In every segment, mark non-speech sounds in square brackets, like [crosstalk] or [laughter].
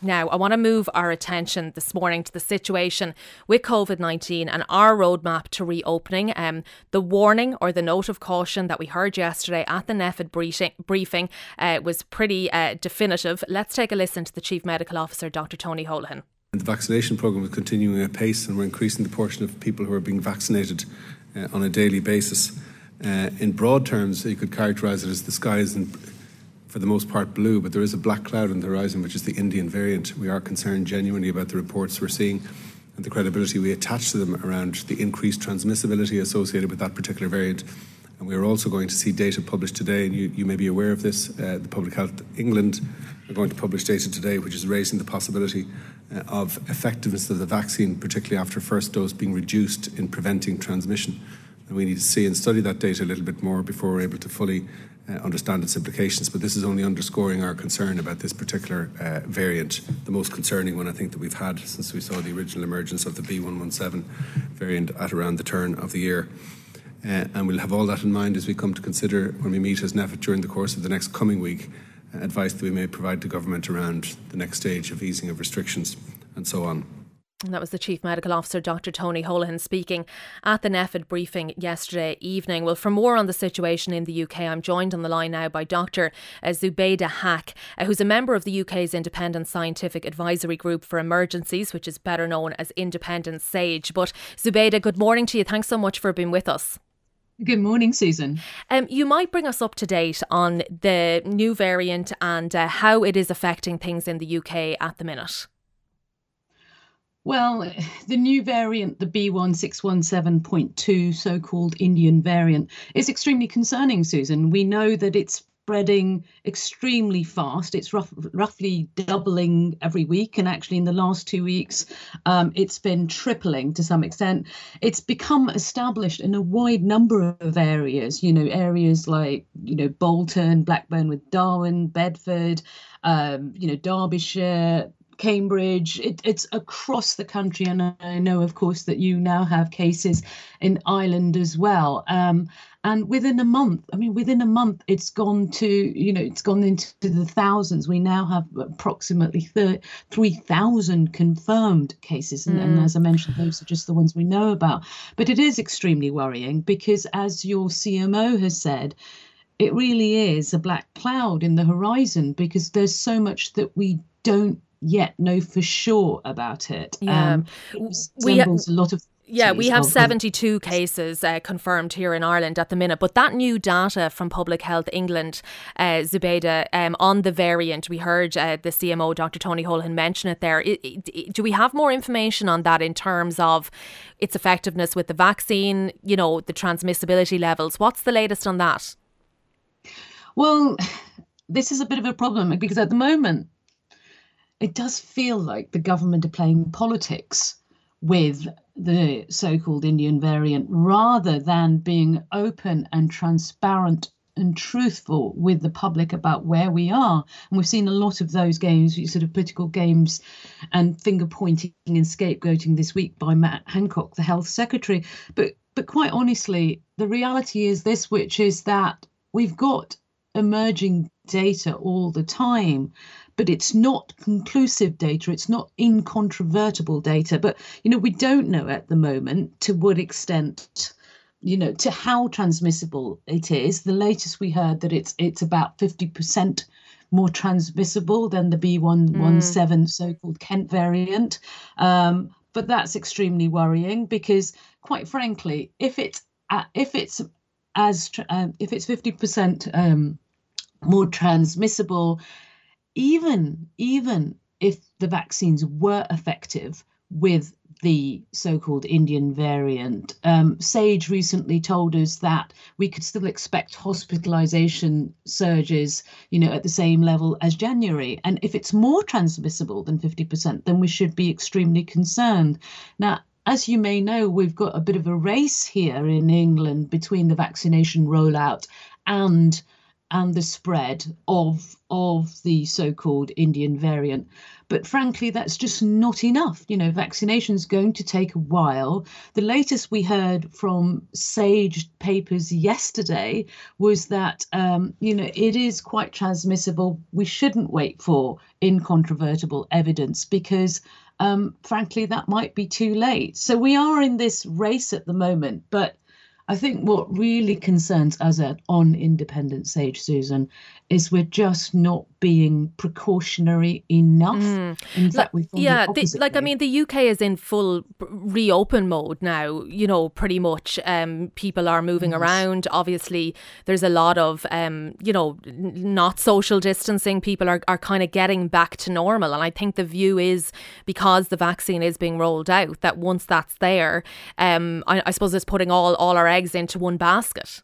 Now, I want to move our attention this morning to the situation with COVID 19 and our roadmap to reopening. Um, the warning or the note of caution that we heard yesterday at the NPHET briefing uh, was pretty uh, definitive. Let's take a listen to the Chief Medical Officer, Dr. Tony Holohan. The vaccination programme is continuing at pace, and we're increasing the portion of people who are being vaccinated uh, on a daily basis. Uh, in broad terms, you could characterise it as the sky is in for the most part blue, but there is a black cloud on the horizon, which is the Indian variant. We are concerned genuinely about the reports we're seeing and the credibility we attach to them around the increased transmissibility associated with that particular variant. And we are also going to see data published today, and you, you may be aware of this. Uh, the Public Health England are going to publish data today, which is raising the possibility uh, of effectiveness of the vaccine, particularly after first dose, being reduced in preventing transmission. And we need to see and study that data a little bit more before we're able to fully understand its implications. But this is only underscoring our concern about this particular uh, variant, the most concerning one I think that we've had since we saw the original emergence of the B117 variant at around the turn of the year. Uh, and we'll have all that in mind as we come to consider when we meet as NPHET during the course of the next coming week uh, advice that we may provide to government around the next stage of easing of restrictions and so on. And that was the Chief Medical Officer, Dr. Tony Holohan, speaking at the NPHET briefing yesterday evening. Well, for more on the situation in the UK, I'm joined on the line now by Dr. Uh, Zubaida Haque, uh, who's a member of the UK's Independent Scientific Advisory Group for Emergencies, which is better known as Independent SAGE. But Zubaida, good morning to you. Thanks so much for being with us. Good morning, Susan. Um, you might bring us up to date on the new variant and uh, how it is affecting things in the UK at the minute. Well, the new variant, the B1617.2, so called Indian variant, is extremely concerning, Susan. We know that it's spreading extremely fast. It's rough, roughly doubling every week. And actually, in the last two weeks, um, it's been tripling to some extent. It's become established in a wide number of areas, you know, areas like, you know, Bolton, Blackburn with Darwen, Bedford, um, you know, Derbyshire, Cambridge. It, it's across the country, and I know, of course, that you now have cases in Ireland as well. Um, and within a month, I mean, within a month, it's gone to you know, it's gone into the thousands. We now have approximately three thousand confirmed cases, and, mm. and as I mentioned, those are just the ones we know about. But it is extremely worrying because, as your CMO has said it really is a black cloud in the horizon because there's so much that we don't yet know for sure about it. Yeah, um, it we ha- a lot of. Yeah, we have 72 cases uh, confirmed here in Ireland at the minute. But that new data from Public Health England, uh, Zubaida, um, on the variant, we heard uh, the CMO, Dr. Tony Holohan, mention it there. It, it, do we have more information on that in terms of its effectiveness with the vaccine, you know, the transmissibility levels? What's the latest on that? Well, [sighs] this is a bit of a problem because at the moment, it does feel like the government are playing politics with the so called Indian variant rather than being open and transparent and truthful with the public about where we are. And we've seen a lot of those games, sort of political games and finger pointing and scapegoating this week by Matt Hancock, the health secretary. But but quite honestly, the reality is this, which is that we've got emerging data all the time but it's not conclusive data it's not incontrovertible data. But you know we don't know at the moment to what extent you know to how transmissible it is. The latest we heard that it's it's about 50% more transmissible than the b117 mm. so-called kent variant. Um, but that's extremely worrying because quite frankly if it's uh, if it's as uh, if it's 50% um, more transmissible even even if the vaccines were effective with the so-called Indian variant. Um, Sage recently told us that we could still expect hospitalization surges, you know, at the same level as January. And if it's more transmissible than 50%, then we should be extremely concerned. Now, as you may know, we've got a bit of a race here in England between the vaccination rollout and and the spread of of the so called Indian variant. But frankly, that's just not enough. You know, vaccination is going to take a while. The latest we heard from SAGE papers yesterday was that, um, you know, it is quite transmissible. We shouldn't wait for incontrovertible evidence because um, frankly, that might be too late. So we are in this race at the moment, but I think what really concerns us at on Independent Sage, Susan, is we're just not being precautionary enough. Mm. In fact, like, yeah, the, like I mean, the UK is in full reopen mode now. You know, pretty much. Um, people are moving yes. around. Obviously, there's a lot of um, you know, not social distancing. People are are kind of getting back to normal, and I think the view is because the vaccine is being rolled out that once that's there, um, I, I suppose it's putting all all our eggs into one basket.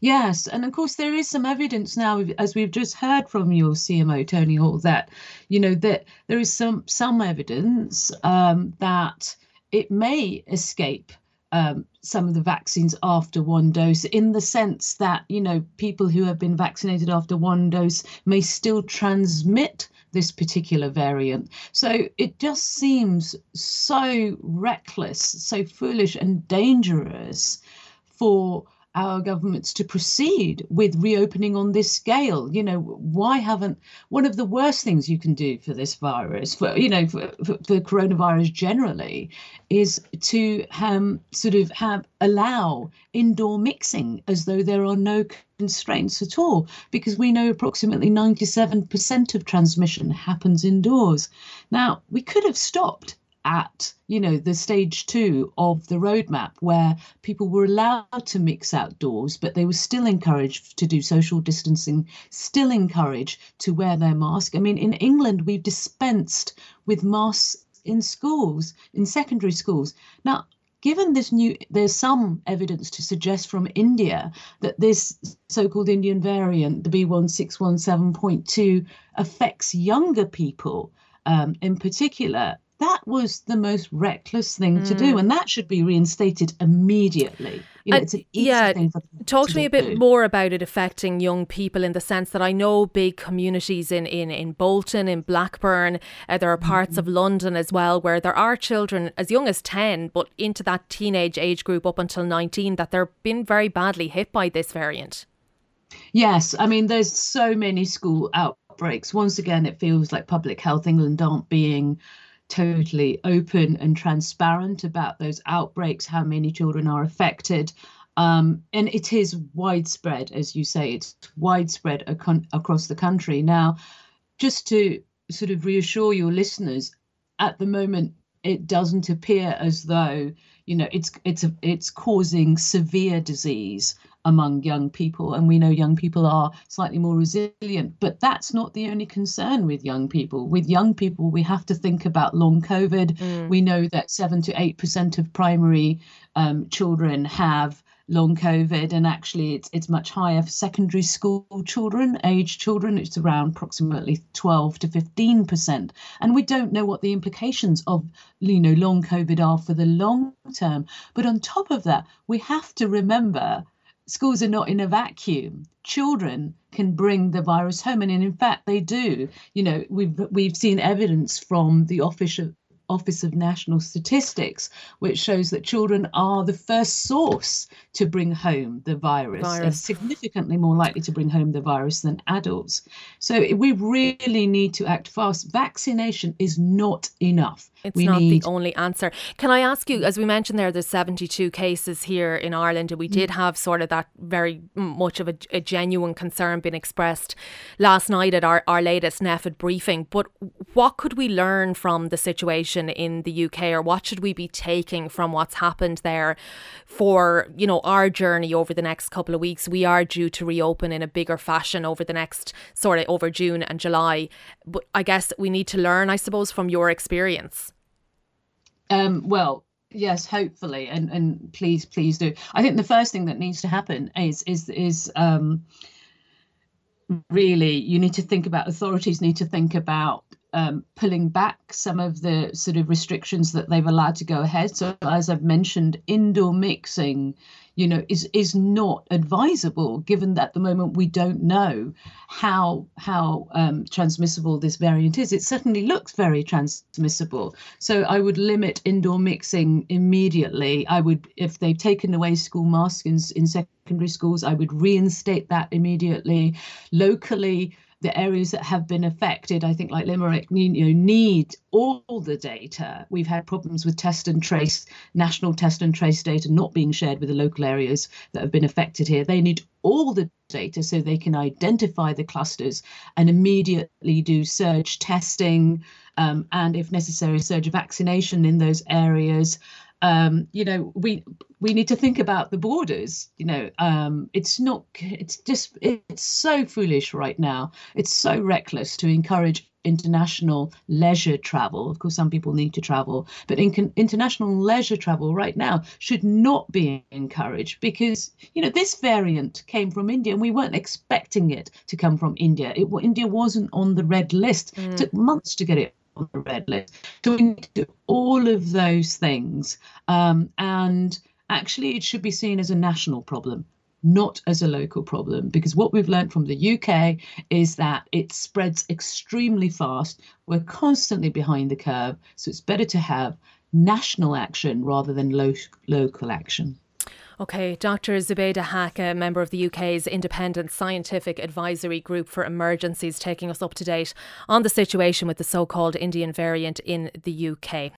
Yes, and of course there is some evidence now, as we've just heard from your CMO Tony Hall, that you know that there is some some evidence um, that it may escape um, some of the vaccines after one dose, in the sense that you know people who have been vaccinated after one dose may still transmit this particular variant. So it just seems so reckless, so foolish and dangerous for our governments to proceed with reopening on this scale. You know, why haven't one of the worst things you can do for this virus, for you know, for, for, for coronavirus generally, is to um, sort of have allow indoor mixing as though there are no constraints at all, because we know approximately 97% of transmission happens indoors. Now, we could have stopped at you know the stage two of the roadmap where people were allowed to mix outdoors but they were still encouraged to do social distancing still encouraged to wear their mask. I mean in england we've dispensed with masks in schools in secondary schools. Now given this new there's some evidence to suggest from india that this so-called indian variant the b1617.2 affects younger people um, in particular that was the most reckless thing mm. to do, mm. and that should be reinstated immediately. You know, uh, yeah, talk to, to me a bit do. more about it affecting young people in the sense that I know big communities in in in Bolton, in Blackburn, uh, there are parts mm-hmm. of London as well where there are children as young as ten, but into that teenage age group up until nineteen that they're been very badly hit by this variant. Yes, I mean there's so many school outbreaks. Once again, it feels like Public Health England aren't being totally open and transparent about those outbreaks, how many children are affected. Um, and it is widespread, as you say, it's widespread ac- across the country. Now, just to sort of reassure your listeners, at the moment, it doesn't appear as though you know it's it's it's causing severe disease among young people and we know young people are slightly more resilient but that's not the only concern with young people with young people we have to think about long covid mm. we know that 7 to 8% of primary um, children have long COVID, and actually it's it's much higher for secondary school children, age children. It's around approximately 12 to 15 percent, and we don't know what the implications of you know long COVID are for the long term. But on top of that, we have to remember schools are not in a vacuum. Children can bring the virus home, and in fact they do. You know, we've we've seen evidence from the Office of Office of National Statistics, which shows that children are the first source to bring home the virus, virus. significantly more likely to bring home the virus than adults. So we really need to act fast. Vaccination is not enough. It's we not need... the only answer. Can I ask you, as we mentioned there, there's 72 cases here in Ireland, and we did mm. have sort of that very much of a, a genuine concern being expressed last night at our, our latest NPHET briefing. But what could we learn from the situation in the UK, or what should we be taking from what's happened there for, you know, our journey over the next couple of weeks? We are due to reopen in a bigger fashion over the next sort of over June and July. But I guess we need to learn, I suppose, from your experience. Um, well, yes, hopefully, and and please, please do. I think the first thing that needs to happen is is is um, really you need to think about authorities need to think about um, pulling back some of the sort of restrictions that they've allowed to go ahead. So, as I've mentioned, indoor mixing, you know, is is not advisable given that at the moment we don't know how how um, transmissible this variant is. It certainly looks very transmissible. So I would limit indoor mixing immediately. I would, if they've taken away school masks in, in secondary schools, I would reinstate that immediately. Locally, the areas that have been affected, I think, like Limerick, you know, need all the data. We've had problems with test and trace, national test and trace data not being shared with the local areas that have been affected here. They need all the data so they can identify the clusters and immediately do surge testing um, and, if necessary, surge vaccination in those areas um, you know, we we need to think about the borders. You know, um, it's not. It's just. It's so foolish right now. It's so reckless to encourage international leisure travel. Of course, some people need to travel, but in, international leisure travel right now should not be encouraged because you know this variant came from India and we weren't expecting it to come from India. It India wasn't on the red list. Mm. It took months to get it on the red list. So we need to do all of those things. Um, and actually, it should be seen as a national problem, not as a local problem, because what we've learned from the UK is that it spreads extremely fast. We're constantly behind the curve. So it's better to have national action rather than lo- local action. Okay, Dr. Zubaida Haque, a member of the UK's Independent Scientific Advisory Group for Emergencies, taking us up to date on the situation with the so called Indian variant in the UK.